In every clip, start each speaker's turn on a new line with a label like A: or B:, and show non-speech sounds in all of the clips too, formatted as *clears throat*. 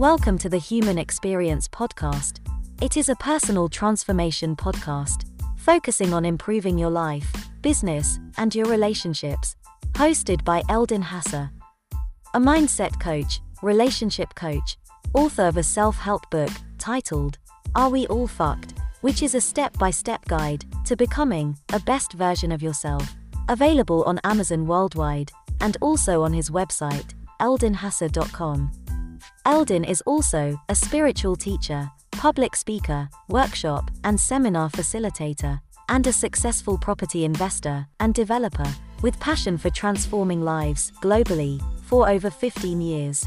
A: Welcome to the Human Experience Podcast. It is a personal transformation podcast focusing on improving your life, business, and your relationships. Hosted by Eldin Hasa, a mindset coach, relationship coach, author of a self help book titled Are We All Fucked? which is a step by step guide to becoming a best version of yourself. Available on Amazon worldwide and also on his website, eldinhasa.com. Eldin is also a spiritual teacher, public speaker, workshop and seminar facilitator, and a successful property investor and developer with passion for transforming lives globally for over 15 years.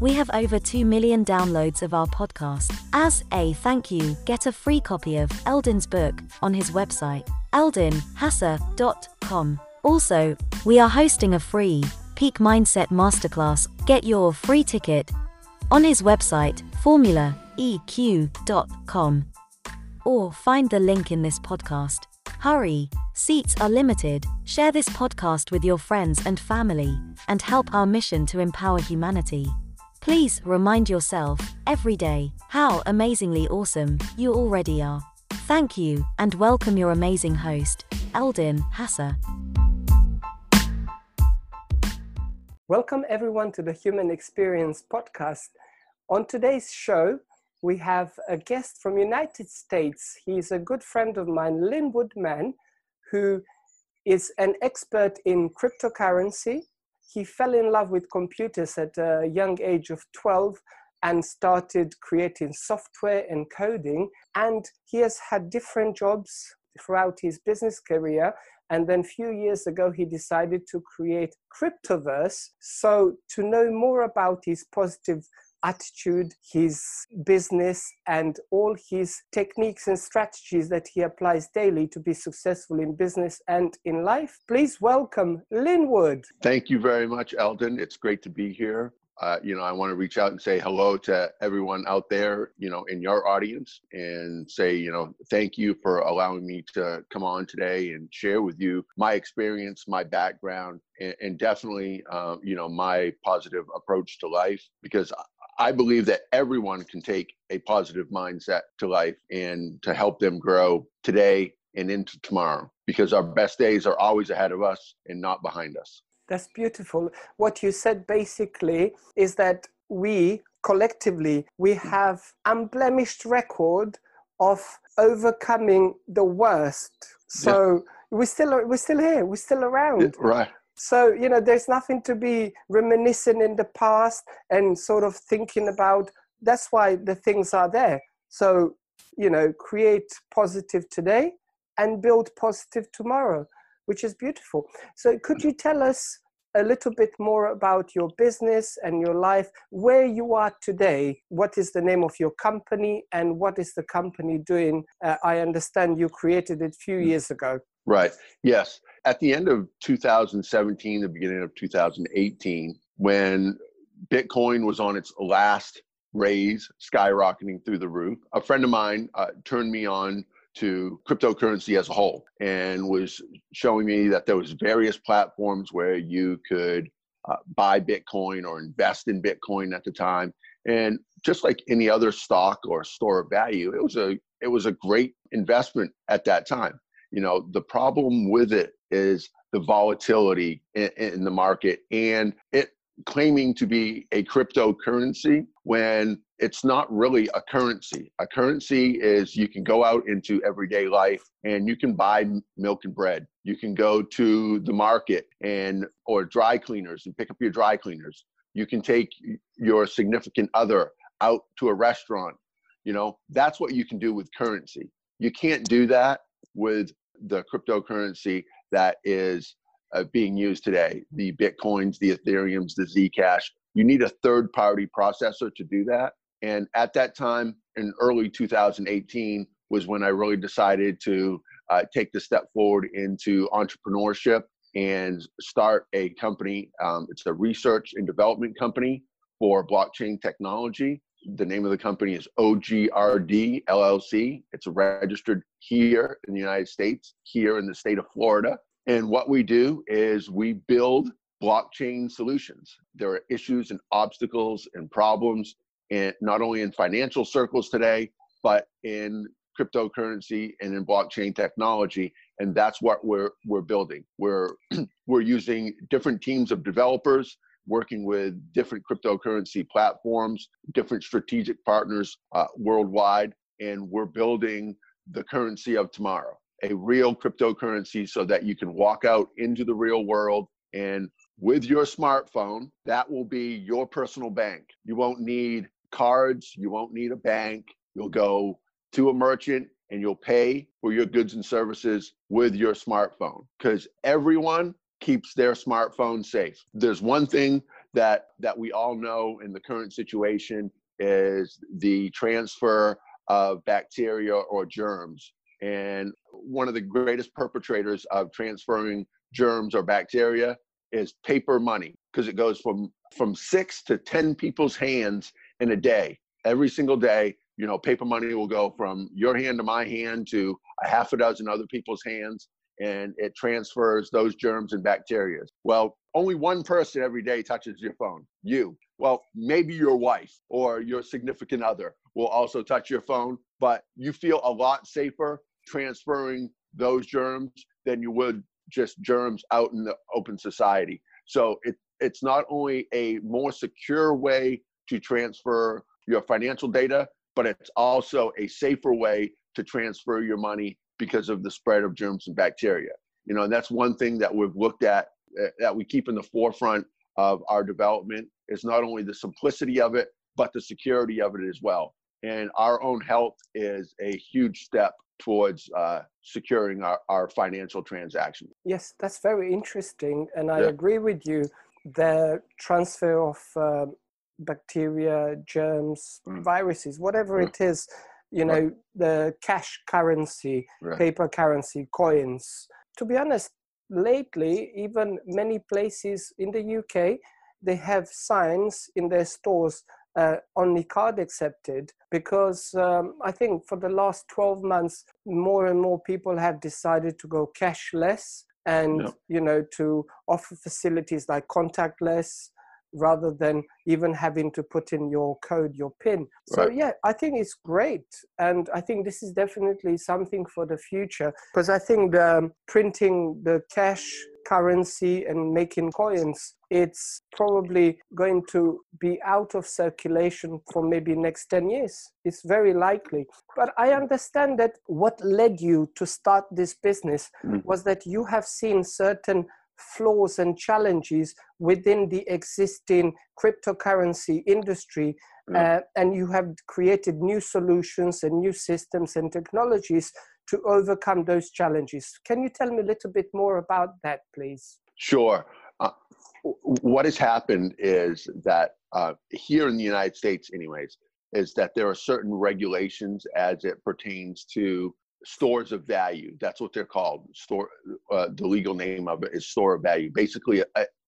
A: We have over 2 million downloads of our podcast. As a thank you, get a free copy of Eldin's book on his website, eldinhasa.com. Also, we are hosting a free Peak Mindset Masterclass. Get your free ticket on his website, formulaeq.com. Or find the link in this podcast. Hurry, seats are limited. Share this podcast with your friends and family and help our mission to empower humanity. Please remind yourself every day how amazingly awesome you already are. Thank you and welcome your amazing host, Eldin Hasa.
B: Welcome everyone to the Human Experience podcast. On today's show, we have a guest from United States. He's a good friend of mine, Linwood Mann, who is an expert in cryptocurrency he fell in love with computers at a young age of 12 and started creating software and coding. And he has had different jobs throughout his business career. And then a few years ago, he decided to create Cryptoverse. So, to know more about his positive attitude, his business, and all his techniques and strategies that he applies daily to be successful in business and in life. Please welcome Linwood.
C: Thank you very much, Eldin. It's great to be here. Uh, you know, I want to reach out and say hello to everyone out there, you know, in your audience and say, you know, thank you for allowing me to come on today and share with you my experience, my background, and, and definitely, uh, you know, my positive approach to life because I believe that everyone can take a positive mindset to life and to help them grow today and into tomorrow because our best days are always ahead of us and not behind us.
B: That's beautiful. What you said basically is that we collectively we have unblemished record of overcoming the worst. So yeah. we're still we're still here. We're still around.
C: Right.
B: So, you know, there's nothing to be reminiscing in the past and sort of thinking about. That's why the things are there. So, you know, create positive today and build positive tomorrow, which is beautiful. So, could you tell us a little bit more about your business and your life, where you are today? What is the name of your company and what is the company doing? Uh, I understand you created it a few mm. years ago.
C: Right. Yes. At the end of 2017, the beginning of 2018, when Bitcoin was on its last raise, skyrocketing through the roof, a friend of mine uh, turned me on to cryptocurrency as a whole and was showing me that there was various platforms where you could uh, buy Bitcoin or invest in Bitcoin at the time. And just like any other stock or store of value, it was a it was a great investment at that time you know the problem with it is the volatility in, in, the market and it claiming to be a cryptocurrency when it's not really a currency. A currency is you can go out into everyday life and you can buy milk and bread. You can go to the market and or dry cleaners and pick up your dry cleaners. You can take your significant other out to a restaurant. You know that's what you can do with currency. You can't do that with the cryptocurrency that is uh, being used today the bitcoins the ethereums the zcash. You need a third party processor to do that. And at that time in early 2018 was when i really decided to uh, take the step forward into entrepreneurship and start a company. Um, it's a research and development company for blockchain technology the name of the company is OGRD LLC. It's registered here in the United States, here in the state of Florida. And what we do is we build blockchain solutions. There are issues and obstacles and problems and not only in financial circles today, but in cryptocurrency and in blockchain technology. And that's what we're we're building. We're *clears throat* we're using different teams of developers working with different cryptocurrency platforms, different strategic partners uh, worldwide, and we're building the currency of tomorrow, a real cryptocurrency so that you can walk out into the real world and with your smartphone, that will be your personal bank. You won't need cards, you won't need a bank. You'll go to a merchant and you'll pay for your goods and services with your smartphone because everyone keeps their smartphone safe. There's one thing that that we all know in the current situation is the transfer of bacteria or germs. And one of the greatest perpetrators of transferring germs or bacteria is paper money because it goes from from 6 to 10 people's hands in a day. Every single day, you know, paper money will go from your hand to my hand to a half a dozen other people's hands and it transfers those germs and bacteria. Well, only one person every day touches your phone, you. Well, maybe your wife or your significant other will also touch your phone, but you feel a lot safer transferring those germs than you would just germs out in the open society. So it, it's not only a more secure way to transfer your financial data, but it's also a safer way to transfer your money because of the spread of germs and bacteria. You know, and that's one thing that we've looked at uh, that we keep in the forefront of our development is not only the simplicity of it, but the security of it as well. And our own health is a huge step towards uh, securing our, our financial transactions.
B: Yes, that's very interesting. And I yeah. agree with you. The transfer of uh, bacteria, germs, mm. viruses, whatever mm. it is, you know, right. the cash currency, right. paper currency, coins. To be honest, lately, even many places in the UK, they have signs in their stores uh, only card accepted because um, I think for the last 12 months, more and more people have decided to go cashless and, you know, to offer facilities like contactless rather than even having to put in your code, your PIN. So, right. yeah, I think it's great. And I think this is definitely something for the future because I think the printing the cash currency and making coins it's probably going to be out of circulation for maybe next 10 years it's very likely but i understand that what led you to start this business mm-hmm. was that you have seen certain flaws and challenges within the existing cryptocurrency industry. Mm. Uh, and you have created new solutions and new systems and technologies to overcome those challenges. Can you tell me a little bit more about that, please?
C: Sure. Uh, what has happened is that uh, here in the United States, anyways, is that there are certain regulations as it pertains to stores of value. That's what they're called. Store. Uh, the legal name of it is store of value. Basically,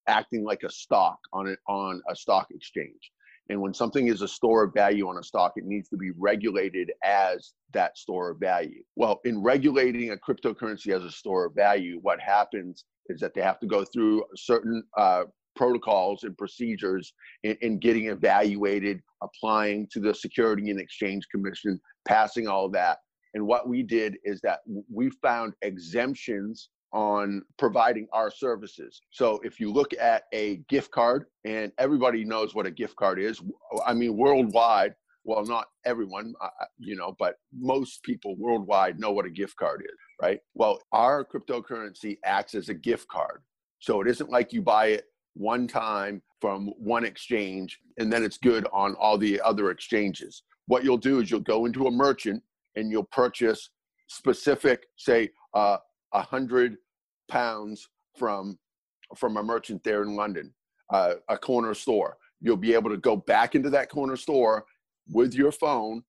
C: acting like a stock on it on a stock exchange. And when something is a store of value on a stock, it needs to be regulated as that store of value. Well, in regulating a cryptocurrency as a store of value, what happens is that they have to go through certain uh, protocols and procedures in, in, getting evaluated, applying to the Security and Exchange Commission, passing all that. And what we did is that we found exemptions on providing our services. So if you look at a gift card, and everybody knows what a gift card is, I mean, worldwide, well, not everyone, you know, but most people worldwide know what a gift card is, right? Well, our cryptocurrency acts as a gift card. So it isn't like you buy it one time from one exchange and then it's good on all the other exchanges. What you'll do is you'll go into a merchant and you'll purchase specific, say, uh, a uh, hundred pounds from from a merchant there in London, uh, a corner store. You'll be able to go back into that corner store with your phone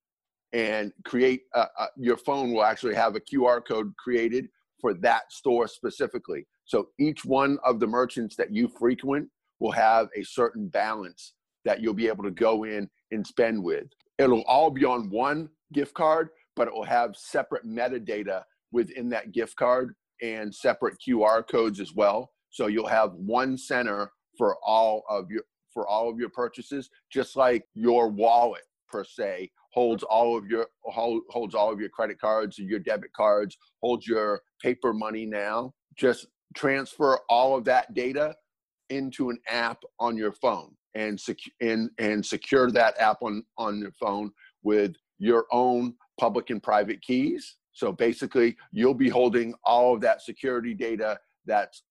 C: and create. Uh, uh, your phone will actually have a QR code created for that store specifically. So each one of the merchants that you frequent will have a certain balance that you'll be able to go in and spend with. It'll all be on one gift card, but it will have separate metadata within that gift card and separate QR codes as well. So you'll have one center for all of your for all of your purchases, just like your wallet per se holds all of your holds all of your credit cards, and your debit cards, holds your paper money now. Just transfer all of that data into an app on your phone and sec- and and secure that app on on your phone with your own public and private keys. So basically, you'll be holding all of that security data that's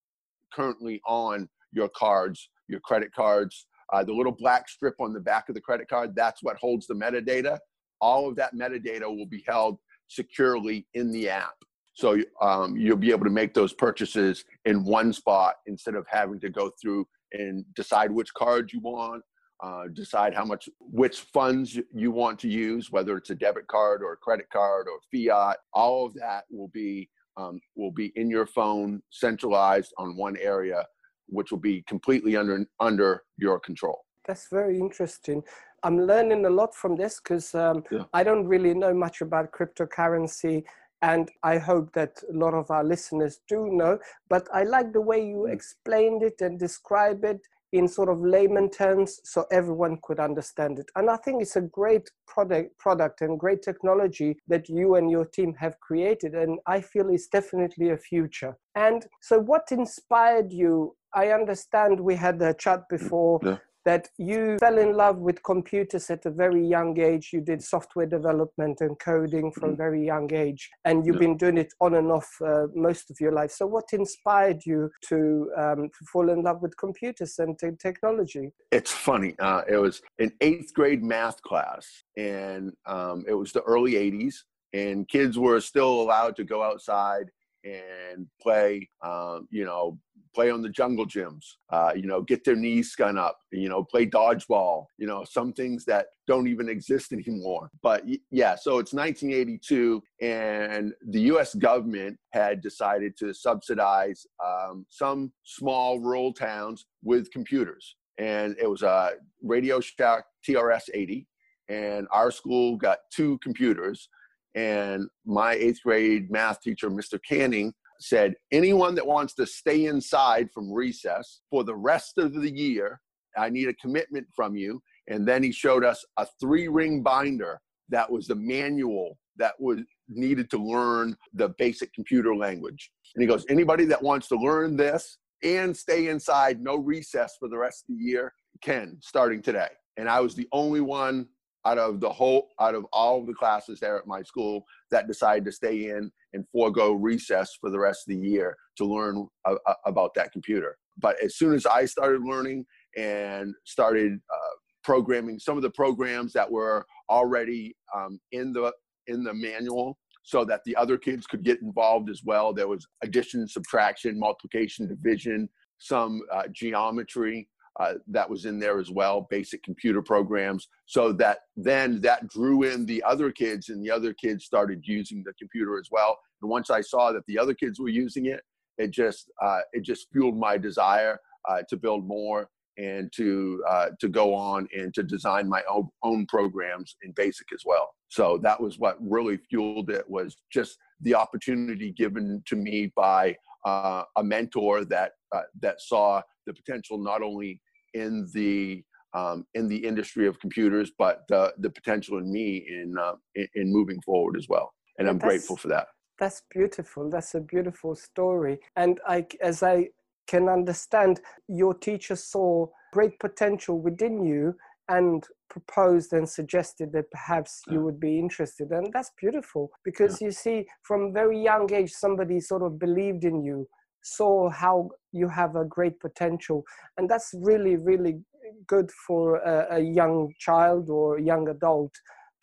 C: currently on your cards, your credit cards. Uh, the little black strip on the back of the credit card, that's what holds the metadata. All of that metadata will be held securely in the app. So um, you'll be able to make those purchases in one spot instead of having to go through and decide which card you want, uh, decide how much, which funds you want to use, whether it's a debit card or a credit card or fiat. All of that will be um, will be in your phone, centralized on one area, which will be completely under under your control.
B: That's very interesting. I'm learning a lot from this because um, yeah. I don't really know much about cryptocurrency and I hope that a lot of our listeners do know. But I like the way you mm. explained it and describe it in sort of layman terms so everyone could understand it. And I think it's a great product, product and great technology that you and your team have created. And I feel it's definitely a future. And so, what inspired you? I understand we had a chat before yeah that you fell in love with computers at a very young age. You did software development and coding from a mm-hmm. very young age, and you've yeah. been doing it on and off uh, most of your life. So, what inspired you to, um, to fall in love with computers and t- technology?
C: It's funny. Uh, it was an eighth grade math class, and um, it was the early 80s, and kids were still allowed to go outside and play, um, you know, play on the jungle gyms, uh, you know, get their knees scun up, you know, play dodgeball, you know, some things that don't even exist anymore. But yeah, so it's 1982, and the US government had decided to subsidize um, some small rural towns with computers. And it was a Radio Shack TRS 80, and our school got two computers. And my eighth grade math teacher, Mr. Canning, said anyone that wants to stay inside from recess for the rest of the year, I need a commitment from you. And then he showed us a three ring binder that was the manual that was needed to learn the basic computer language. And he goes, anybody that wants to learn this and stay inside, no recess for the rest of the year, can starting today. And I was the only one out of the whole out of all the classes there at my school that decided to stay in and forego recess for the rest of the year to learn uh, about that computer. But as soon as i started learning and started uh, programming some of the programs that were already um, in the in the manual so that the other kids could get involved as well there was addition subtraction multiplication division some uh, geometry uh, that was in there as well, basic computer programs. So that then that drew in the other kids, and the other kids started using the computer as well. And once I saw that the other kids were using it, it just uh, it just fueled my desire uh, to build more and to uh, to go on and to design my own, own programs in basic as well so that was what really fueled it was just the opportunity given to me by uh, a mentor that uh, that saw the potential not only in the um, in the industry of computers, but the the potential in me in uh, in, in, moving forward as well. And I'm grateful for that.
B: That's beautiful. That's a beautiful story. And I, as I can understand, your teacher saw great potential within you and proposed and suggested that perhaps you would be interested and that's beautiful because yeah. you see from very young age somebody sort of believed in you saw how you have a great potential and that's really really good for a, a young child or young adult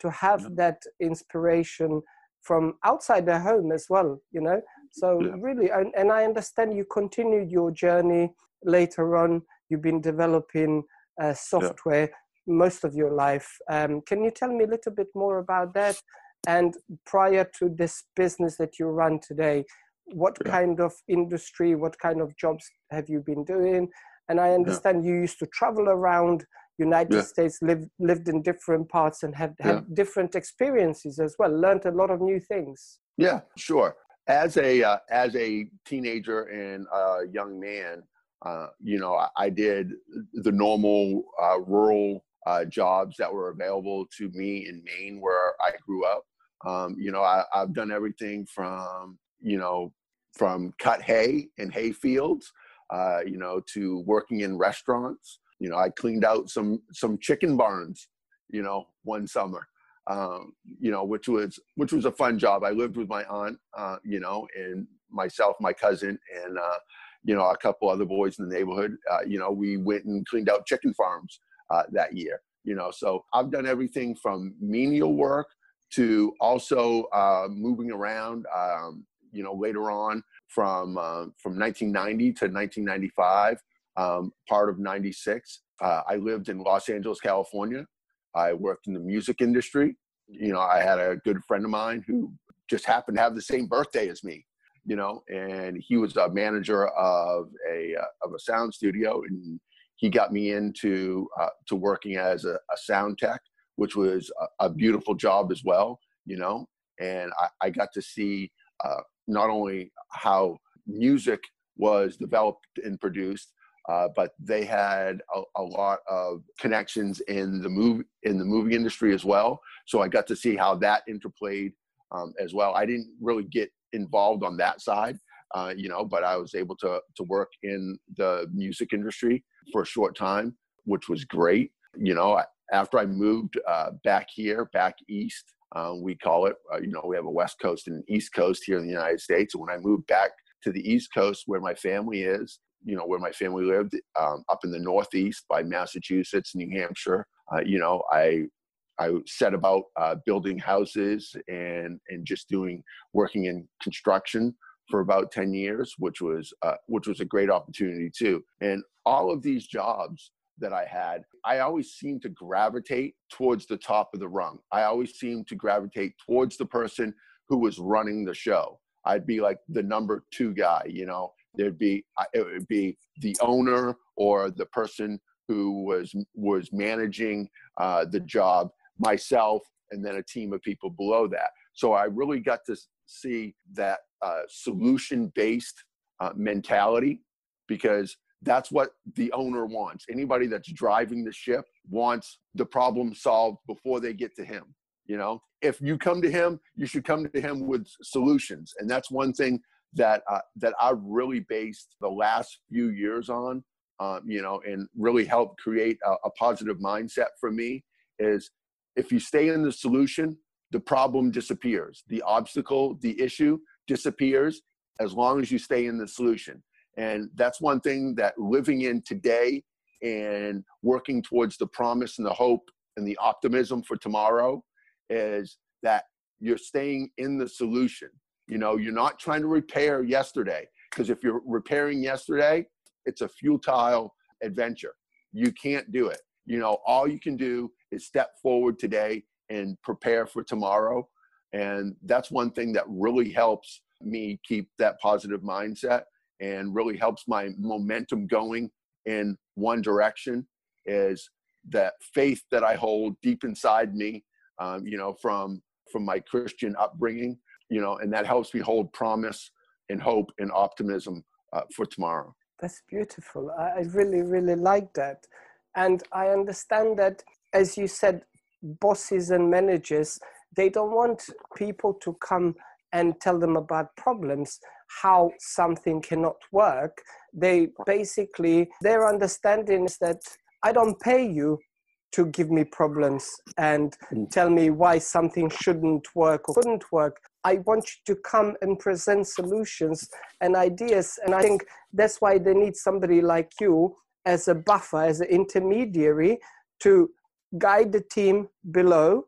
B: to have yeah. that inspiration from outside their home as well you know so yeah. really and, and i understand you continued your journey later on you've been developing uh, software. Most of your life um, can you tell me a little bit more about that and prior to this business that you run today what yeah. kind of industry, what kind of jobs have you been doing? And I understand yeah. you used to travel around United yeah. States, lived lived in different parts and have had different experiences as well, learned a lot of new things.
C: Yeah, sure. As a, uh, as a teenager and a young man, Uh, you know, I, I, did the normal uh, rural uh, jobs that were available to me in Maine, where I grew up. Um, you know, I, have done everything from you know from cut hay in hay fields, uh, you know, to working in restaurants. You know, I cleaned out some some chicken barns, you know, one summer. Um, you know, which was which was a fun job. I lived with my aunt, uh, you know, and myself, my cousin, and uh, you know, a couple other boys in the neighborhood. Uh, you know, we went and cleaned out chicken farms uh, that year. You know, so I've done everything from menial work to also uh, moving around. Um, you know, later on from uh, from 1990 to 1995, um, part of '96, uh, I lived in Los Angeles, California. I worked in the music industry. You know, I had a good friend of mine who just happened to have the same birthday as me you know, and he was a manager of a uh, of a sound studio, and he got me into uh, to working as a, a, sound tech, which was a, a, beautiful job as well, you know, and I, I got to see uh, not only how music was developed and produced, uh, but they had a, a, lot of connections in the movie in the movie industry as well. So I got to see how that interplayed um, as well. I didn't really get involved on that side, uh, you know, but I was able to to work in the music industry for a short time, which was great. You know, after I moved uh, back here, back east, uh, we call it. Uh, you know, we have a West Coast and an East Coast here in the United States. And when I moved back to the East Coast, where my family is, you know, where my family lived, um, up in the Northeast by Massachusetts, New Hampshire, uh, you know, I I set about uh, building houses and and just doing working in construction for about 10 years which was uh, which was a great opportunity too. And all of these jobs that I had I always seemed to gravitate towards the top of the rung. I always seemed to gravitate towards the person who was running the show. I'd be like the number 2 guy you know? There'd be it would be the owner or the person who was was managing uh, the job myself, and then a team of people below that. So I really got to see that uh, solution based uh, mentality because that's what the owner wants. Anybody that's driving the ship wants the problem solved before they get to him. You know, if you come to him, you should come to him with solutions, and that's one thing that uh, that I've really based the last few years on. Um, you know, and really helped create a, a positive mindset for me is if you stay in the solution, the problem disappears. The obstacle, the issue disappears as long as you stay in the solution. And that's one thing that living in today and working towards the promise and the hope and the optimism for tomorrow is that you're staying in the solution. You know, you're not trying to repair yesterday because if you're repairing yesterday, it's a futile adventure. You can't do it. You know, all you can do is step forward today and prepare for tomorrow. And that's one thing that really helps me keep that positive mindset and really helps my momentum going in one direction is that faith that I hold deep inside me, um, you know, from from my Christian upbringing, you know, and that helps me hold promise and hope and optimism uh, for tomorrow.
B: That's beautiful. I really, really like that. And I understand that as you said, bosses and managers, they don't want people to come and tell them about problems, how something cannot work. They basically, their understanding is that I don't pay you to give me problems and mm. tell me why something shouldn't work or couldn't work. I want you to come and present solutions and ideas. And I think that's why they need somebody like you as a buffer, as an intermediary to guide the team below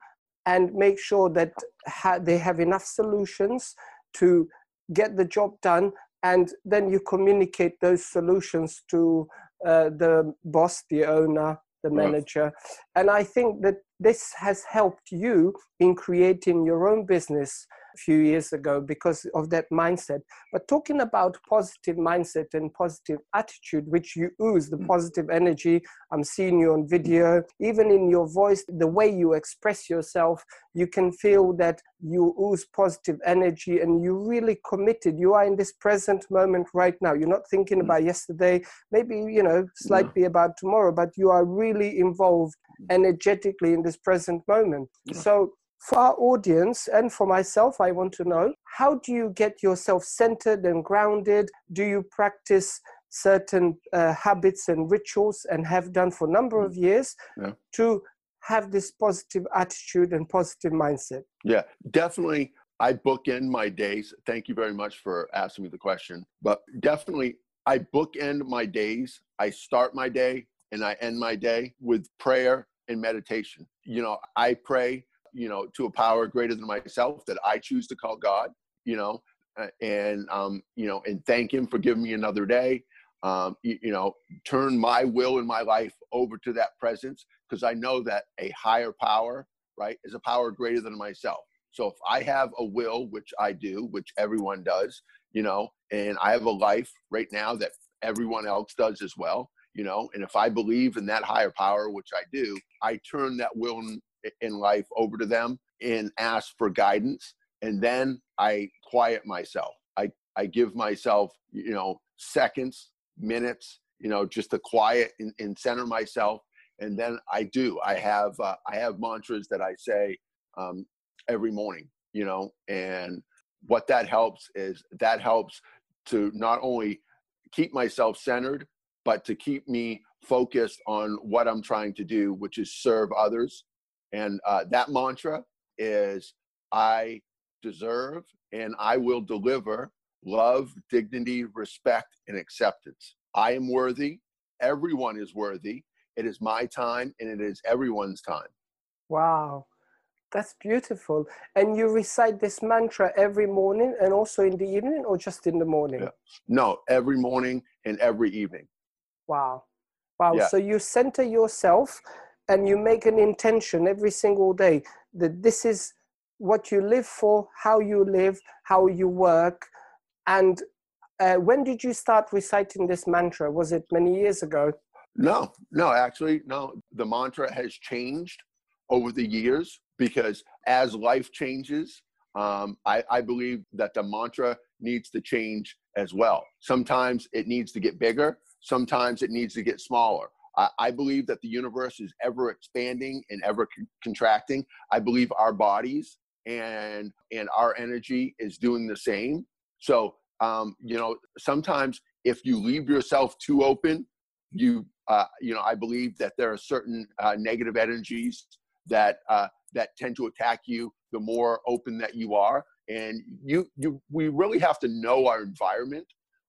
B: and make sure that ha- they have enough solutions to get the job done. And then you communicate those solutions to uh, the boss the owner the manager. And i think that this has helped you in creating your own business a few years ago because of that mindset. But talking about positive mindset and positive attitude, which you ooze the mm. positive energy, I'm seeing you on video, even in your voice, the way you express yourself, you can feel that you ooze positive energy and you're really committed. You are in this present moment right now. You're not thinking mm. about yesterday, maybe, you know, slightly about tomorrow, but you are really involved energetically in this present moment. So, for our audience and for myself, I want to know how do you get yourself centered and grounded? Do you practice certain uh, habits and rituals and have done for a number of years yeah. to have this positive attitude and positive mindset?
C: Yeah, definitely. I bookend my days. Thank you very much for asking me the question. But definitely, I bookend my days. I start my day and I end my day with prayer and meditation. You know, I pray you know, to a power greater than myself that I choose to call God, you know, and, um, you know, and thank him for giving me another day. Um, you, you know, turn my will and my life over to that presence because I know that a higher power, right, is a power greater than myself. So if I have a will, which I do, which everyone does, you know, and I have a life right now that everyone else does as well, you know, and if I believe in that higher power, which I do, I turn that will in life over to them and ask for guidance. And then I quiet myself. I, I give myself, you know, seconds, minutes, you know, just to quiet and, and center myself. And then I do. I have uh, I have mantras that I say um, every morning, you know, and what that helps is that helps to not only keep myself centered, but to keep me focused on what I'm trying to do, which is serve others and uh, that mantra is I deserve and I will deliver love, dignity, respect, and acceptance. I am worthy. Everyone is worthy. It is my time and it is everyone's time.
B: Wow. That's beautiful. And you recite this mantra every morning and also in the evening or just in the morning? Yeah.
C: No, every morning and every evening.
B: Wow. Wow. Yeah. So you center yourself and you make an intention every single day that this is what you live for, how you live, how you work. And uh, when did you start reciting this mantra? Was it many years ago?
C: No, no, actually, no. The mantra has changed over the years because as life changes, um, I, I believe that the mantra needs to change as well. Sometimes it needs to get bigger, sometimes it needs to get smaller. I, believe that the universe is ever expanding and ever con- contracting. I believe our bodies and and our energy is doing the same. So um, you know, sometimes if you leave yourself too open, you uh, you know, I believe that there are certain uh, negative energies that uh, that tend to attack you the more open that you are and you you we really have to know our environment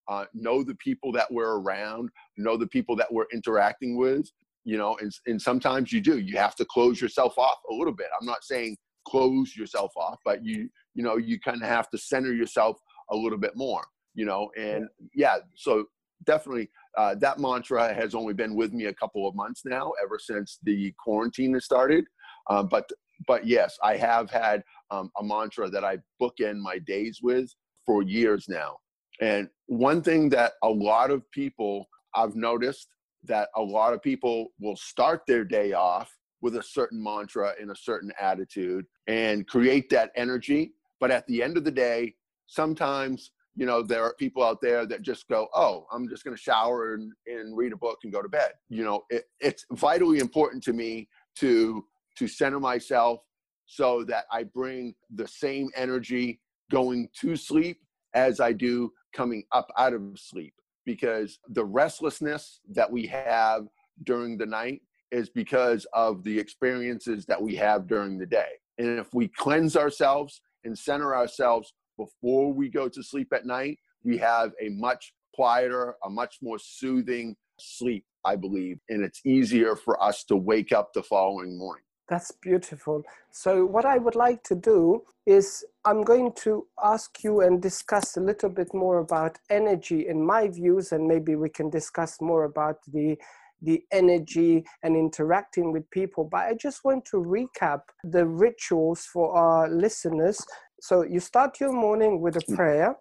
C: uh, know the people that we're around, know the people that we're interacting with, you know, and, and sometimes you do. You have to close yourself off a little bit. I'm not saying close yourself off, but you, you know, you kind of have to center yourself a little bit more, you know, and yeah, so definitely uh, that mantra has only been with me a couple of months now, ever since the quarantine has started. Um, but but yes, I have had um, a mantra that I bookend my days with for years now. And one thing that a lot of people I've noticed that a lot of people will start their day off with a certain mantra and a certain attitude and create that energy. But at the end of the day, sometimes, you know, there are people out there that just go, oh, I'm just going to shower and, and read a book and go to bed. You know, it, it's vitally important to me to to center myself so that I bring the same energy going to sleep as I do coming up out of sleep because the restlessness that we have during the night is because of the experiences that we have during the day. And if we cleanse ourselves and center ourselves before we go to sleep at night, we have a much quieter, a much more soothing sleep, I believe. And it's easier for us to wake up the following morning.
B: That's beautiful. So, what I would like to do is I'm going to ask you and discuss a little bit more about energy in my views, and maybe we can discuss more about the the energy and interacting with people. But I just want to recap the rituals for our listeners so you start your morning with a
C: Mm.
B: prayer,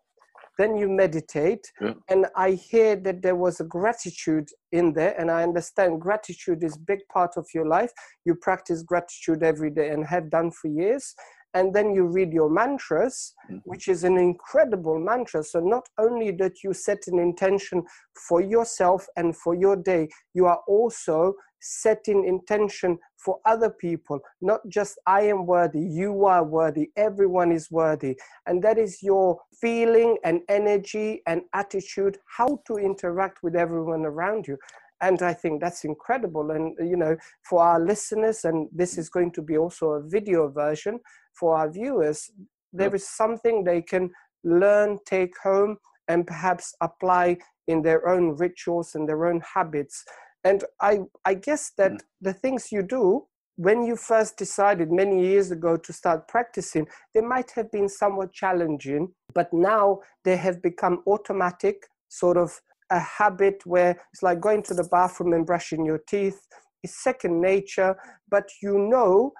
B: then you meditate,
C: Yeah.
B: and I hear that there was a gratitude in there, and I understand gratitude is big part of your life. You practice gratitude every day and have done for years. And then you read your mantras,
C: Mhm.
B: which is an incredible mantra. So not only that you set an intention for yourself and for your day, you are also setting intention for other people. Not just I am worthy, you are worthy, everyone is worthy. And that is your feeling and energy and attitude, how to interact with everyone around you. And I think that's incredible. And, you know, for our listeners, and this is going to be also a video version for our viewers, there is something they can learn, take home, and perhaps apply in their own rituals and their own habits. And I, I guess that
C: Mm.
B: the things you do when you first decided many years ago to start practicing, they might have been somewhat challenging, but now they have become automatic, sort of a habit where it's like going to the bathroom and brushing your teeth. is second nature, but you know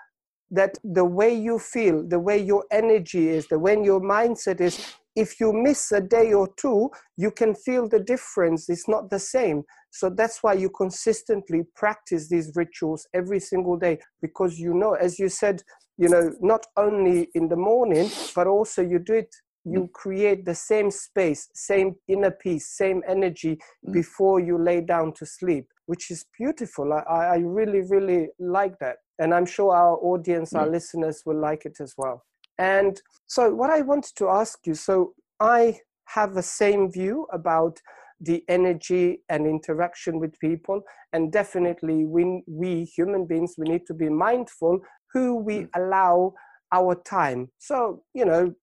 B: that the way you feel, the way your energy is, the way your mindset is, if you miss a day or two, you can feel the difference. It's not the same. So that's why you consistently practice these rituals every single day because you know, as you said, you know, not only in the morning, but also you do it, you create the same space, same inner peace, same energy
C: Mm.
B: before you lay down to sleep, which is beautiful. I, I I really, really like that. And I'm sure our audience, our listeners will like it as well. And so, what I wanted to ask you so, I have the same view about the energy and interaction with people. And definitely, we, we human beings, we need to be mindful who we
C: Mm.
B: allow our time. So, you know,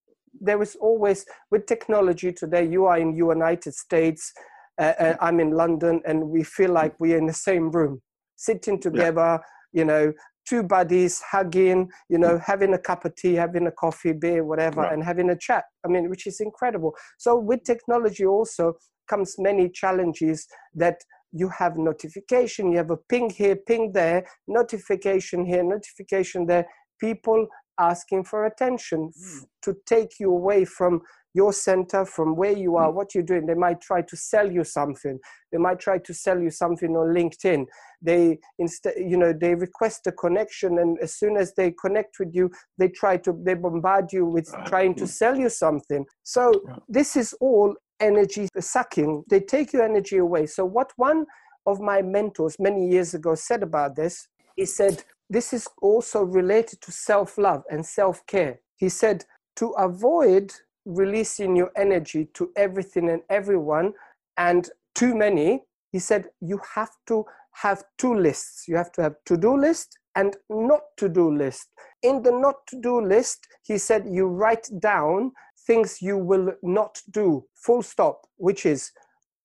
B: there is always, with technology today, you are in United States, uh, uh, I'm in London, and we feel like we're in the same room, sitting together, you know, two buddies hugging, you know, having a cup of tea, having a coffee, beer, whatever,
C: Right.
B: and having a chat. I mean, which is incredible. So with technology also comes many challenges that you have notification, you have a ping here, ping there, notification here, notification there, people asking for attention f- hmm. to take you away from your center, from where you are, hmm. what you're doing. They might try to sell you something. They might try to sell you something on LinkedIn. They instead, you know, they request a connection, and as soon as they connect with you, they try to they bombard you with ah, trying to hmm. sell you something. So
C: Right.
B: this is all energy sucking. They take your energy away. So what one of my mentors many years ago said about this, he said, this is also related to self-love and self-care. He said, to avoid releasing your energy to everything and everyone and too many, he said, you have to have two lists. You have to have to-do list and not to-do list. In the not to-do list, he said, you write down things you will not do, full stop, which is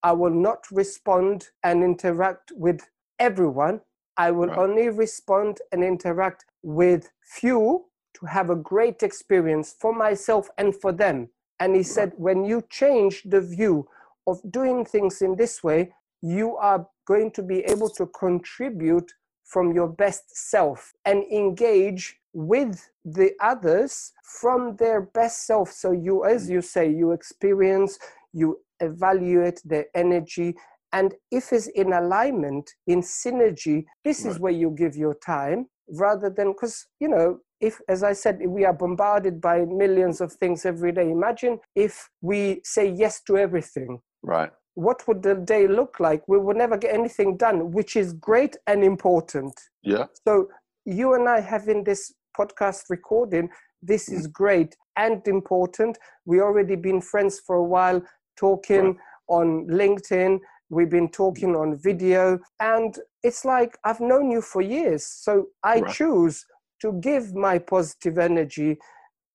B: I will not respond and interact with everyone. I will
C: Right.
B: only respond and interact with few to have a great experience for myself and for them. And he said, when you change the view of doing things in this way, you are going to be able to contribute from your best self and engage with the others from their best self. So you, as hmm. you say, you experience, you evaluate their energy. And if it's in alignment, in synergy, this is where you give your time rather than, because, you know, if, as I said, we are bombarded by millions of things every day. Imagine if we say yes to everything
C: Right.
B: what would the day look like? We would never get anything done, which is great and important.
C: Yeah.
B: So, you and I having this podcast recording, this is mm-hmm. great and important. We already been friends for a while, talking
C: Right.
B: on LinkedIn. We've been talking on video, and it's like I've known you for years. So I
C: Right.
B: choose to give my positive energy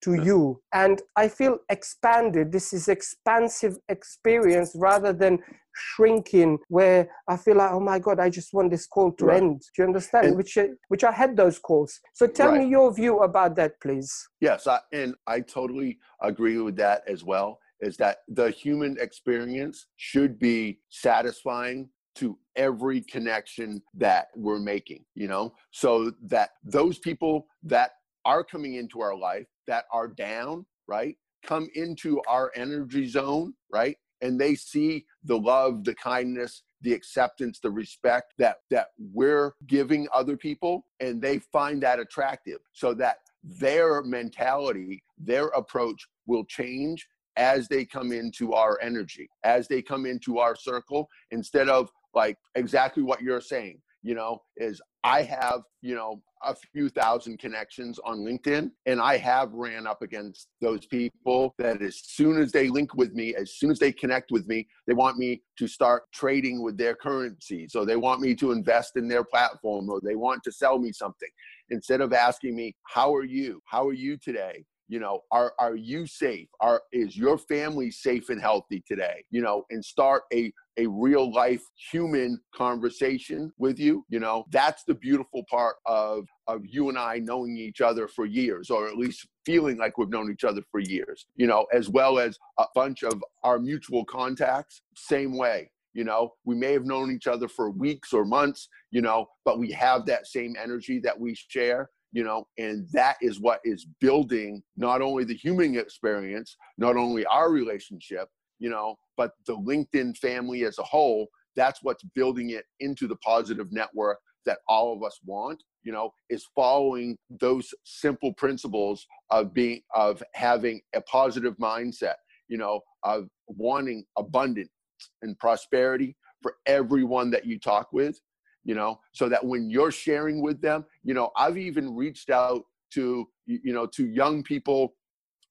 B: to
C: Yeah.
B: you and i feel expanded this is expansive experience rather than shrinking where i feel like oh my god i just want this call to
C: Right.
B: end do you understand
C: And-
B: which I- which i had those calls so tell me your view about that please
C: Yes, I, and I totally agree with that as well. Is that the human experience should be satisfying to every connection that we're making, you know, so that those people that are coming into our life that are down, right, come into our energy zone, right, and they see the love, the kindness, the acceptance, the respect that that we're giving other people, and they find that attractive, so that their mentality, their approach will change as they come into our energy, as they come into our circle, instead of like exactly what you're saying, you know, is I have, you know, a few thousand connections on LinkedIn, and I have ran up against those people that as soon as they link with me, as soon as they connect with me, they want me to start trading with their currency. So they want me to invest in their platform or they want to sell me something. Instead of asking me, How are you? How are you today? You know are are you safe? Are is your family safe and healthy today? You know and start a a real life human conversation with you you know? That's the beautiful part of of you and I knowing each other for years or at least feeling like we've known each other for years you know as well as a bunch of our mutual contacts same way you know? We may have known each other for weeks or months you know but we have that same energy that we share you know and that is what is building not only the human experience not only our relationship you know but the linkedin family as a whole. That's what's building it into the positive network that all of us want you know is following those simple principles of being of having a positive mindset you know of wanting abundance and prosperity for everyone that you talk with you know, so that when you're sharing with them, you know, I've even reached out to, you know, to young people,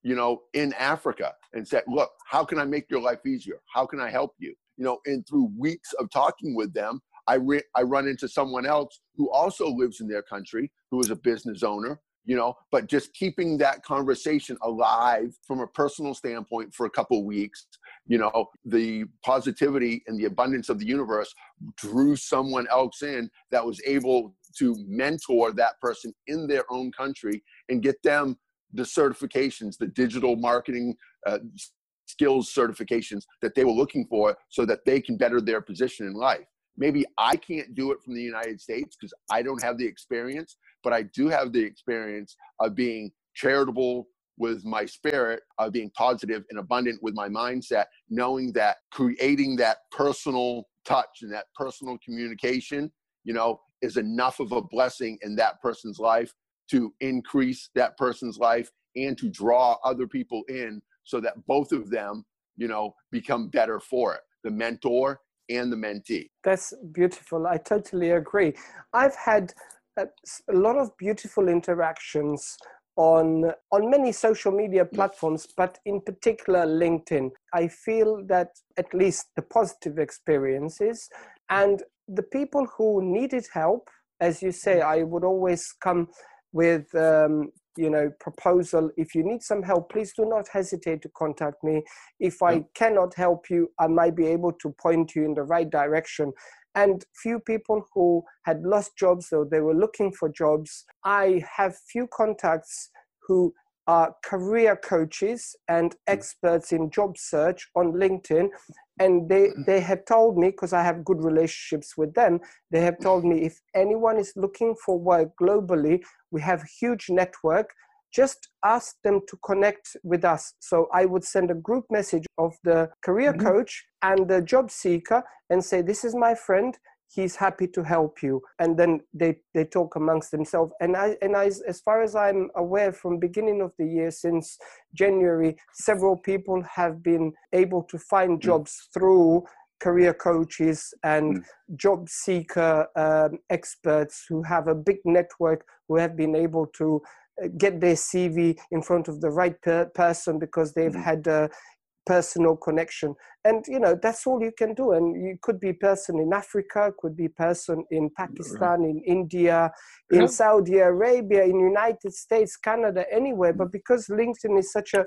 C: you know, in Africa and said, look, how can I make your life easier? How can I help you? You know, and through weeks of talking with them, I, re- I run into someone else who also lives in their country, who is a business owner, you know but just keeping that conversation alive from a personal standpoint for a couple weeks you know the positivity and the abundance of the universe drew someone else in that was able to mentor that person in their own country and get them the certifications the digital marketing uh, skills certifications that they were looking for so that they can better their position in life. Maybe i can't do it from the united states because i don't have the experience but i do have the experience of being charitable with my spirit of being positive and abundant with my mindset, knowing that creating that personal touch and that personal communication, you know, is enough of a blessing in that person's life to increase that person's life and to draw other people in so that both of them, you know, become better for it. The mentor and the mentee.
B: That's beautiful. I totally agree. I've had uh, a, a lot of beautiful interactions on on many social media platforms but in particular linkedin. I feel that at least the positive experiences and the people who needed help as you say i would always come with um, you know proposal if you need some help please do not hesitate to contact me. If i cannot help you i might be able to point you in the right direction and few people who had lost jobs or they were looking for jobs. I have few contacts who are career coaches and hmm. experts in job search on LinkedIn. And they, hmm. they have told me, because I have good relationships with them, they have told me if anyone is looking for work globally, we have a huge network just ask them to connect with us. So I would send a group message of the career mm-hmm. coach and the job seeker and say, This is my friend. He's happy to help you. And then they, they talk amongst themselves. And I and I as far as I'm aware from beginning of the year since January, several people have been able to find mm. jobs through career coaches and mm. job seeker um, experts who have a big network who have been able to get their CV in front of the right per- person because they've mm. had a personal connection. And you know that's all you can do. And you could be person in africa could be person in pakistan in india in yeah. saudi arabia in united states canada anywhere. But because linkedin is such a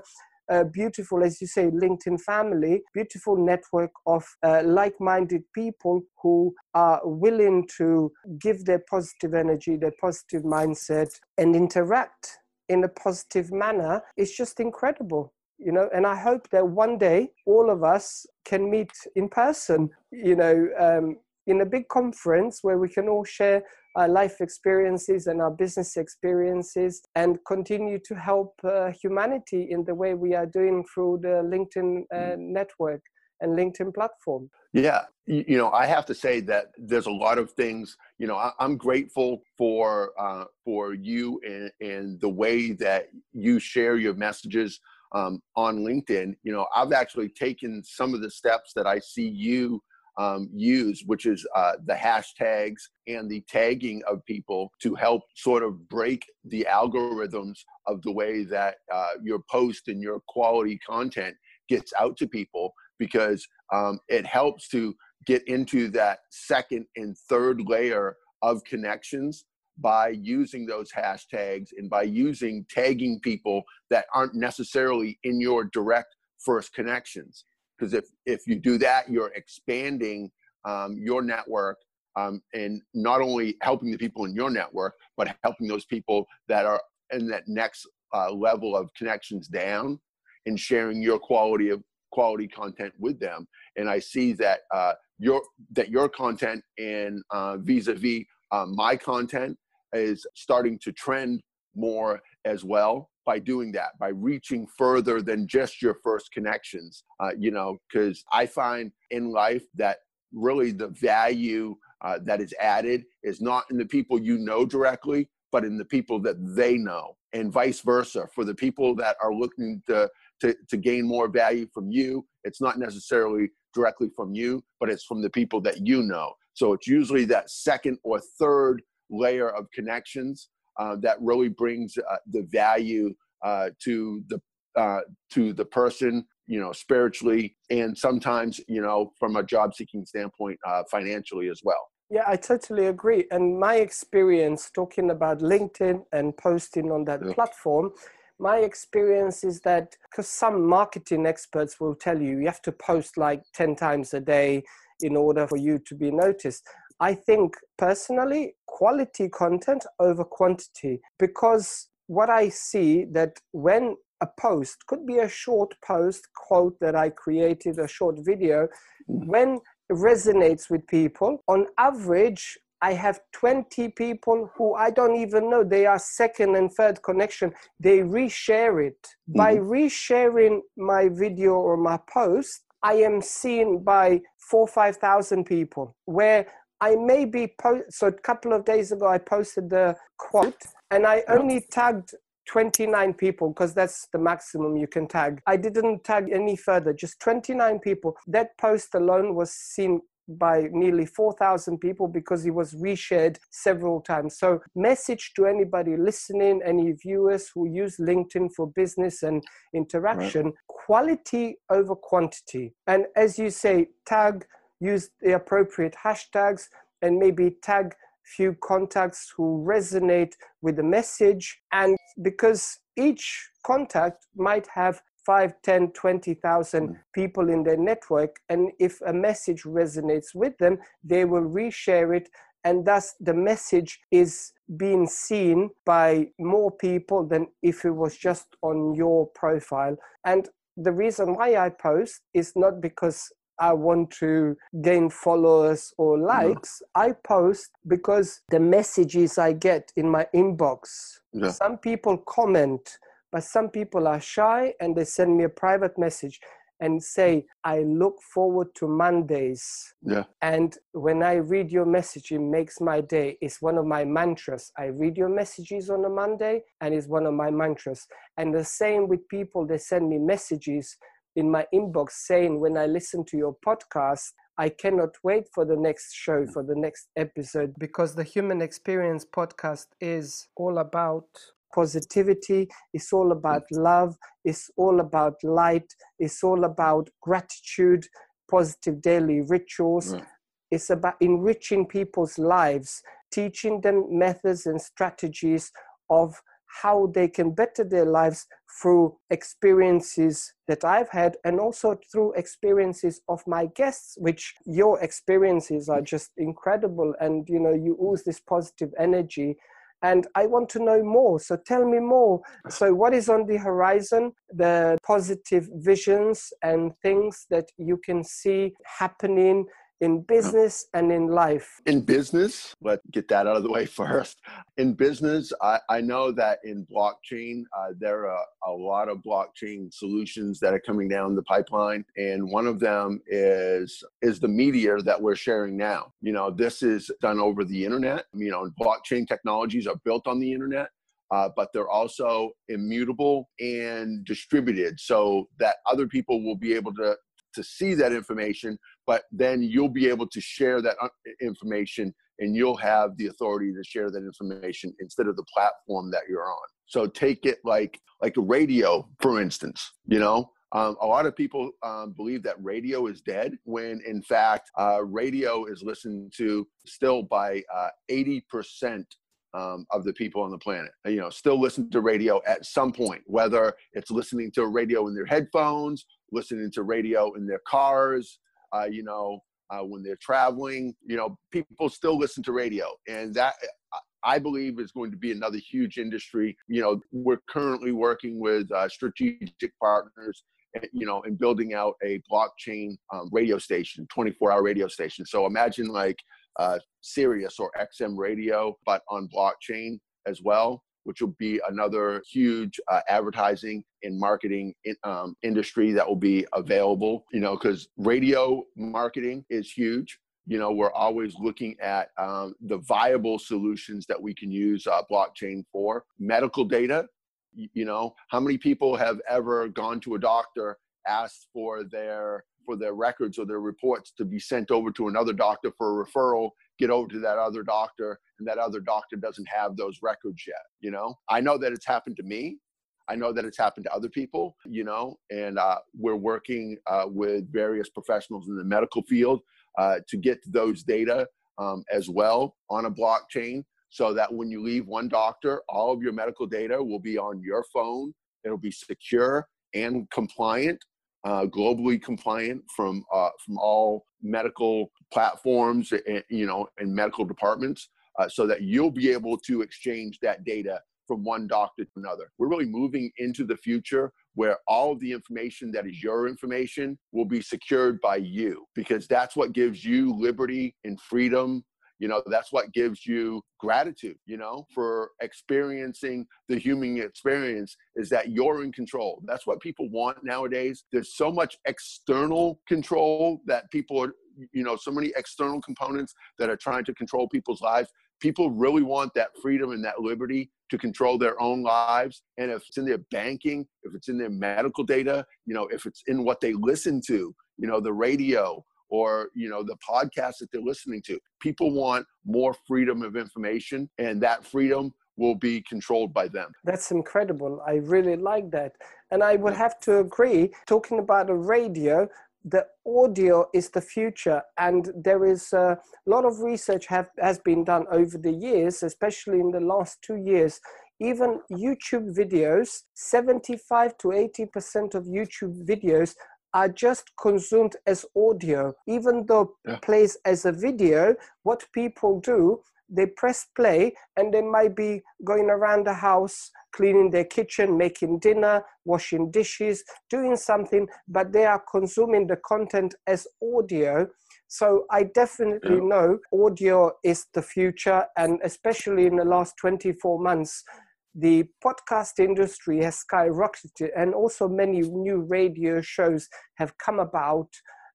B: a beautiful, as you say, LinkedIn family, beautiful network of uh, like minded people who are willing to give their positive energy, their positive mindset, and interact in a positive manner. It's just incredible you know and i hope that one day all of us can meet in person you know um, in a big conference where we can all share our life experiences and our business experiences and continue to help uh, humanity in the way we are doing through the LinkedIn uh, mm. network and LinkedIn platform.
C: Yeah, you know, I have to say that there's a lot of things. You know, I, am grateful for uh, for you and, and the way that you share your messages um, on LinkedIn. You know, I've actually taken some of the steps that I see you um, use, which is uh, the hashtags and the tagging of people to help sort of break the algorithms of the way that uh, your post and your quality content gets out to people because um, it helps to get into that second and third layer of connections by using those hashtags and by using tagging people that aren't necessarily in your direct first connections because if if you do that you're expanding um, your network um, and not only helping the people in your network but helping those people that are in that next uh, level of connections down and sharing your quality of quality content with them. And i see that uh, your that your content and uh, vis-a-vis uh, my content is starting to trend more as well by doing that by reaching further than just your first connections uh, you know because i find in life that really the value uh, that is added is not in the people you know directly but in the people that they know and vice versa. For the people that are looking to to, to gain more value from you it's not necessarily directly from you but it's from the people that you know. So it's usually that second or third layer of connections uh, that really brings uh, the value uh, to the uh, to the person, you know, spiritually, and sometimes, you know, from a job seeking standpoint, uh, financially as well.
B: Yeah, I totally agree. And my experience talking about LinkedIn and posting on that yeah. platform, my experience is that because some marketing experts will tell you you have to post like 10 times a day in order for you to be noticed. I think personally, quality content over quantity, because what I see that when a post could be a short post quote that I created, a short video, mm. when resonates with people, on average, I have 20 people who I don't even know. They are second and third connection. They reshare it. Mm-hmm. By resharing my video or my post, I am seen by four, 5,000 people where I may be post. So a couple of days ago, I posted the quote, and I only tagged 29 people because that's the maximum you can tag. I didn't tag any further, just 29 people. That post alone was seen by nearly 4,000 people because it was reshared several times. So, message to anybody listening, any viewers who use LinkedIn for business and interaction right. quality over quantity. And as you say, tag use the appropriate hashtags and maybe tag few contacts who resonate with the message. And because each contact might have 5 10 20,000 mm. people in their network and if a message resonates with them they will reshare it. And thus the message is being seen by more people than if it was just on your profile. And the reason why I post is not because I want to gain followers or mm. likes. Yeah. I post because the messages I get in my inbox. Yeah. Some people comment, but some people are shy and they send me a private message and say, I look forward to Mondays.
C: Yeah.
B: And when I read your message, it makes my day. It's one of my mantras. I read your messages on a Monday and it's one of my mantras. And the same with people, they send me messages in my inbox saying when I listen to your podcast, I cannot wait for the next show, for the next episode, because the Human Experience podcast is all about positivity, it's all about love, it's all about light, it's all about gratitude, positive daily rituals. It's about enriching people's lives, teaching them methods and strategies of how they can better their lives through experiences that I've had and also through experiences of my guests, which your experiences are just incredible. And, you know, you ooze this positive energy. And I want to know more. So tell me more. So, what is on the horizon? The positive visions and things that you can see happening in business and in life?
C: In business, let's get that out of the way *laughs* first. In business, I, I know that in blockchain, uh, there are a lot of blockchain solutions that are coming down the pipeline, and one of them is is the media that we're sharing now. You know, this is done over the internet. You know, blockchain technologies are built on the internet. Uh, but they're also immutable and distributed so that other people will be able to to see that information, but then you'll be able to share that uh, information and you'll have the authority to share that information instead of the platform that you're on. So take it like like a radio, for instance. You know, um, a lot of people um, believe that radio is dead when in fact uh, radio is listened to still by uh, 80% um, of the people on the planet. You know, still listen to radio at some point, whether it's listening to radio in their headphones listening to radio in their cars, uh, you know, uh, when they're traveling. You know, people still listen to radio, and that I believe is going to be another huge industry. You know, we're currently working with uh, strategic partners. Eh, you know, in building out a blockchain um, radio station, 24-hour radio station. So imagine like uh, Sirius or XM radio, but on blockchain as well which will be another huge uh, advertising and marketing in, um, industry that will be available. You know, because radio marketing is huge. You know, we're always looking at um, the viable solutions that we can use uh, blockchain for. Medical data, you know, how many people have ever gone to a doctor, asked for their for their records or their reports to be sent over to another doctor for a referral get over to that other doctor and that other doctor doesn't have those records yet you know? I know that it's happened to me. I know that it's happened to other people you know? And uh, we're working uh, with various professionals in the medical field uh, to get those data um, as well on a blockchain so that when you leave one doctor all of your medical data will be on your phone. It'll be secure and compliant uh, globally compliant from uh, from all medical platforms, and, you know, and medical departments, uh, so that you'll be able to exchange that data from one doctor to another. We're really moving into the future where all the information that is your information will be secured by you because that's what gives you liberty and freedom you know that's what gives you gratitude you know for experiencing the human experience is that you're in control. That's what people want nowadays. There's so much external control that people are you know so many external components that are trying to control people's lives. People really want that freedom and that liberty to control their own lives. And if it's in their banking if it's in their medical data you know if it's in what they listen to you know the radio or you know the podcast that they're listening to. People want more freedom of information and that freedom will be controlled by them.
B: That's incredible. I really like that. And i would have to agree talking about a radio the audio is the future. And there is uh, a lot of research have, has been done over the years especially in the last two years. Even youtube videos 75 to 80 percent of youtube videos are just consumed as audio. Even though yeah. plays as a video, what people do, they press play and they might be going around the house, cleaning their kitchen, making dinner, washing dishes, doing something, but they are consuming the content as audio. So I definitely yeah. know audio is the future, and especially in the last 24 months, the podcast industry has skyrocketed and also many new radio shows have come about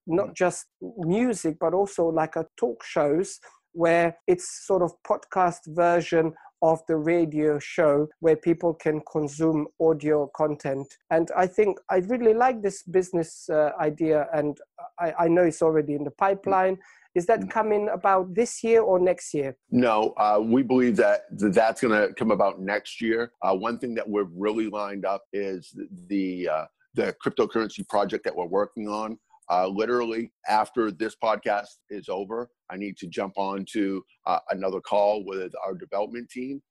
B: not mm. just music but also like a talk shows where it's sort of podcast version of the radio show where people can consume audio content and i think i really like this business uh, idea and I, I know it's already in the pipeline is that mm. coming about this year or next year?
C: No, uh, we believe that that's going to come about next year. Uh, one thing that we're really lined up is the uh, the cryptocurrency project that we're working on. Uh, literally, after this podcast is over, I need to jump on to uh, another call with our development team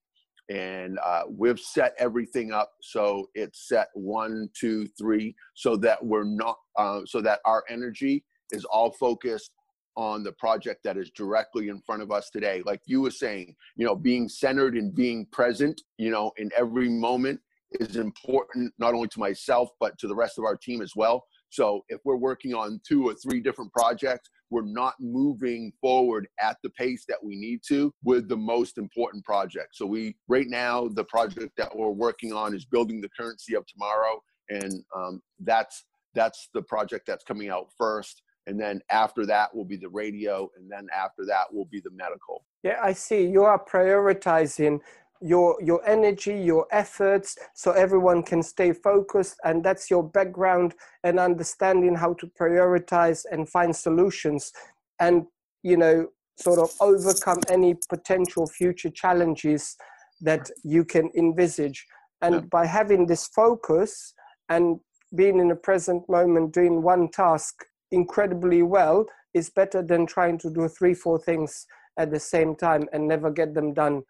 C: and uh, we've set everything up so it's set one two three so that we're not uh, so that our energy is all focused on the project that is directly in front of us today. Like you were saying, you know, being centered and being present, you know, in every moment is important, not only to myself, but to the rest of our team as well. So if we're working on two or three different projects, we're not moving forward at the pace that we need to with the most important project. So we right now the project that we're working on is building the currency of tomorrow, and um, that's that's the project that's coming out first. And then after that will be the radio, and then after that will be the medical.
B: Yeah, I see. You are prioritizing your your energy your efforts so everyone can stay focused and that's your background and understanding how to prioritize and find solutions and you know sort of overcome any potential future challenges that you can envisage and yeah. by having this focus and being in the present moment doing one task incredibly well is better than trying to do three four things at the same time and never get them done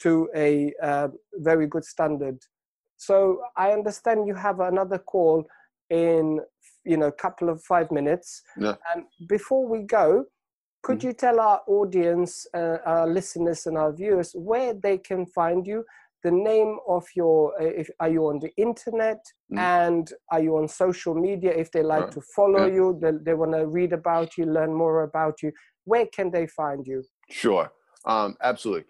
B: to a uh, very good standard. So I understand you have another call in you know a couple of five minutes.
C: Yeah.
B: And before we go, could mm-hmm. you tell our audience, uh, our listeners, and our viewers where they can find you? The name of your, uh, if, are you on the internet mm. and are you on social media? If they like right. to follow yeah. you, they, they want to read about you, learn more about you, where can they find you?
C: Sure, um, absolutely.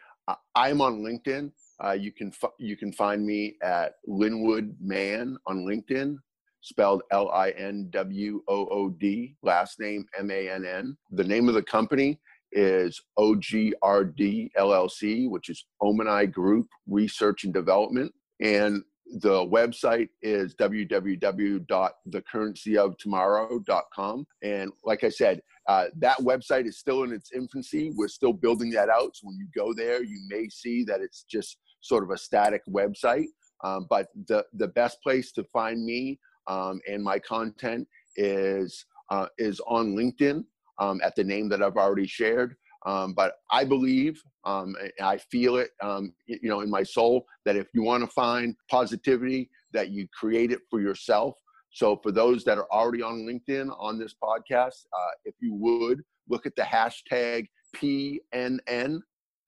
C: I'm on LinkedIn. Uh, you can you can find me at Linwood Mann on LinkedIn, spelled L I N W O O D, last name M A N N. The name of the company is OGRD LLC, which is Omni Group Research and Development, and the website is www.thecurrencyoftomorrow.com. And like I said, uh, that website is still in its infancy. We're still building that out. So when you go there, you may see that it's just sort of a static website. Um, but the, the best place to find me um, and my content is, uh, is on LinkedIn um, at the name that I've already shared. Um, but I believe, um, I feel it, um, you know, in my soul that if you want to find positivity, that you create it for yourself. So for those that are already on LinkedIn on this podcast, uh, if you would look at the hashtag PNN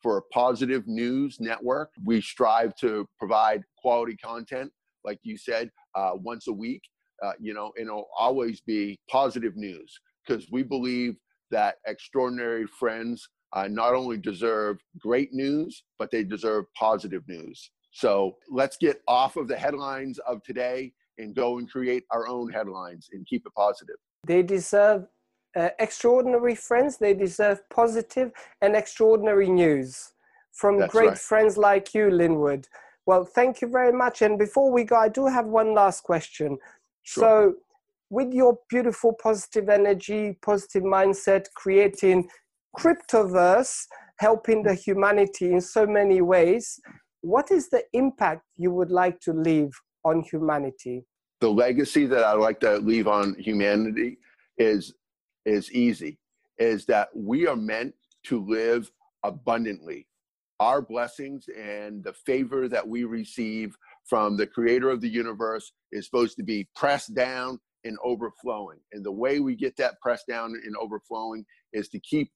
C: for Positive News Network. We strive to provide quality content, like you said, uh, once a week. Uh, you know, and it'll always be positive news because we believe that extraordinary friends uh, not only deserve great news, but they deserve positive news. So let's get off of the headlines of today and go and create our own headlines and keep it positive.
B: They deserve uh, extraordinary friends, they deserve positive and extraordinary news from That's great right. friends like you, Linwood. Well, thank you very much. And before we go, I do have one last question. Sure. So, with your beautiful positive energy, positive mindset, creating cryptoverse, helping the humanity in so many ways, what is the impact you would like to leave on humanity?
C: The legacy that I like to leave on humanity is is easy. Is that we are meant to live abundantly. Our blessings and the favor that we receive from the creator of the universe is supposed to be pressed down and overflowing. And the way we get that pressed down and overflowing is to keep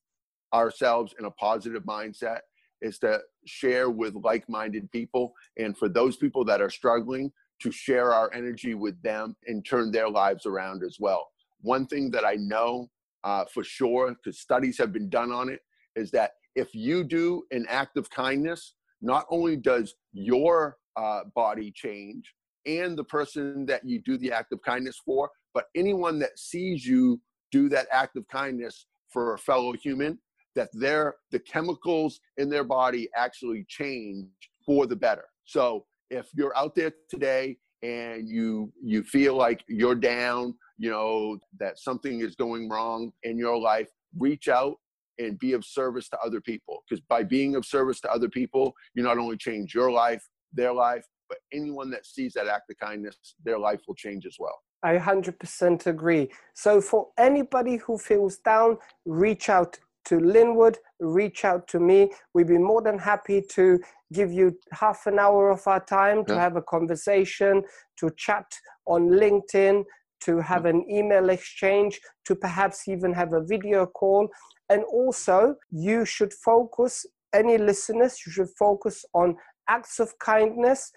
C: ourselves in a positive mindset, is to share with like minded people. And for those people that are struggling, to share our energy with them and turn their lives around as well. One thing that I know uh, for sure, because studies have been done on it, is that if you do an act of kindness, not only does your uh, body change, and the person that you do the act of kindness for, but anyone that sees you do that act of kindness for a fellow human, that their the chemicals in their body actually change for the better. So if you're out there today and you you feel like you're down, you know that something is going wrong in your life, reach out and be of service to other people because by being of service to other people, you not only change your life, their life, but anyone that sees that act of kindness, their life will change as well.
B: I 100% agree. So, for anybody who feels down, reach out to Linwood, reach out to me. We'd be more than happy to give you half an hour of our time to yeah. have a conversation, to chat on LinkedIn, to have an email exchange, to perhaps even have a video call. And also, you should focus, any listeners, you should focus on acts of kindness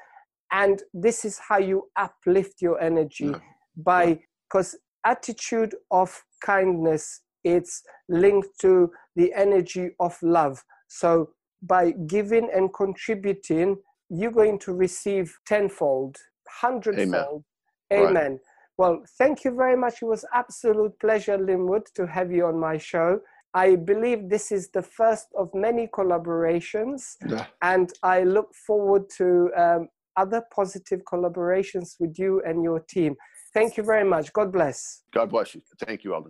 B: and this is how you uplift your energy yeah. by because attitude of kindness it's linked to the energy of love. So by giving and contributing, you're going to receive tenfold, hundredfold. Amen. Amen. Right. Well, thank you very much. It was absolute pleasure, Linwood, to have you on my show. I believe this is the first of many collaborations, yeah. and I look forward to um, other positive collaborations with you and your team. Thank you very much. God bless.
C: God bless you. Thank you, Eldin.